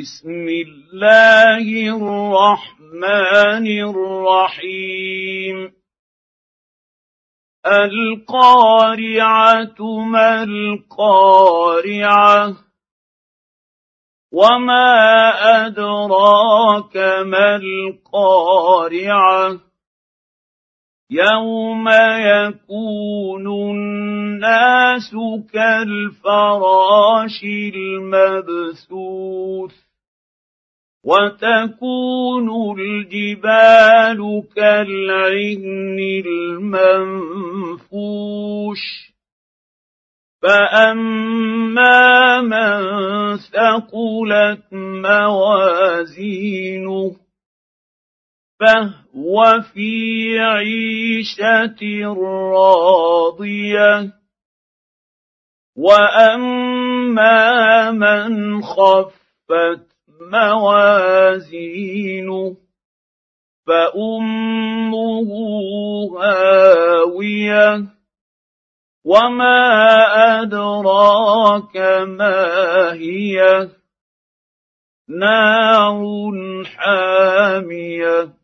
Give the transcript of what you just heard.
بسم الله الرحمن الرحيم. القارعة ما القارعة؟ وما أدراك ما القارعة؟ يوم يكون الناس كالفراش المبثوث وتكون الجبال كالعهن المنفوش فاما من ثقلت موازينه فهو في عيشه راضيه واما من خفت موازينه فامه هاويه وما ادراك ما هي نار حاميه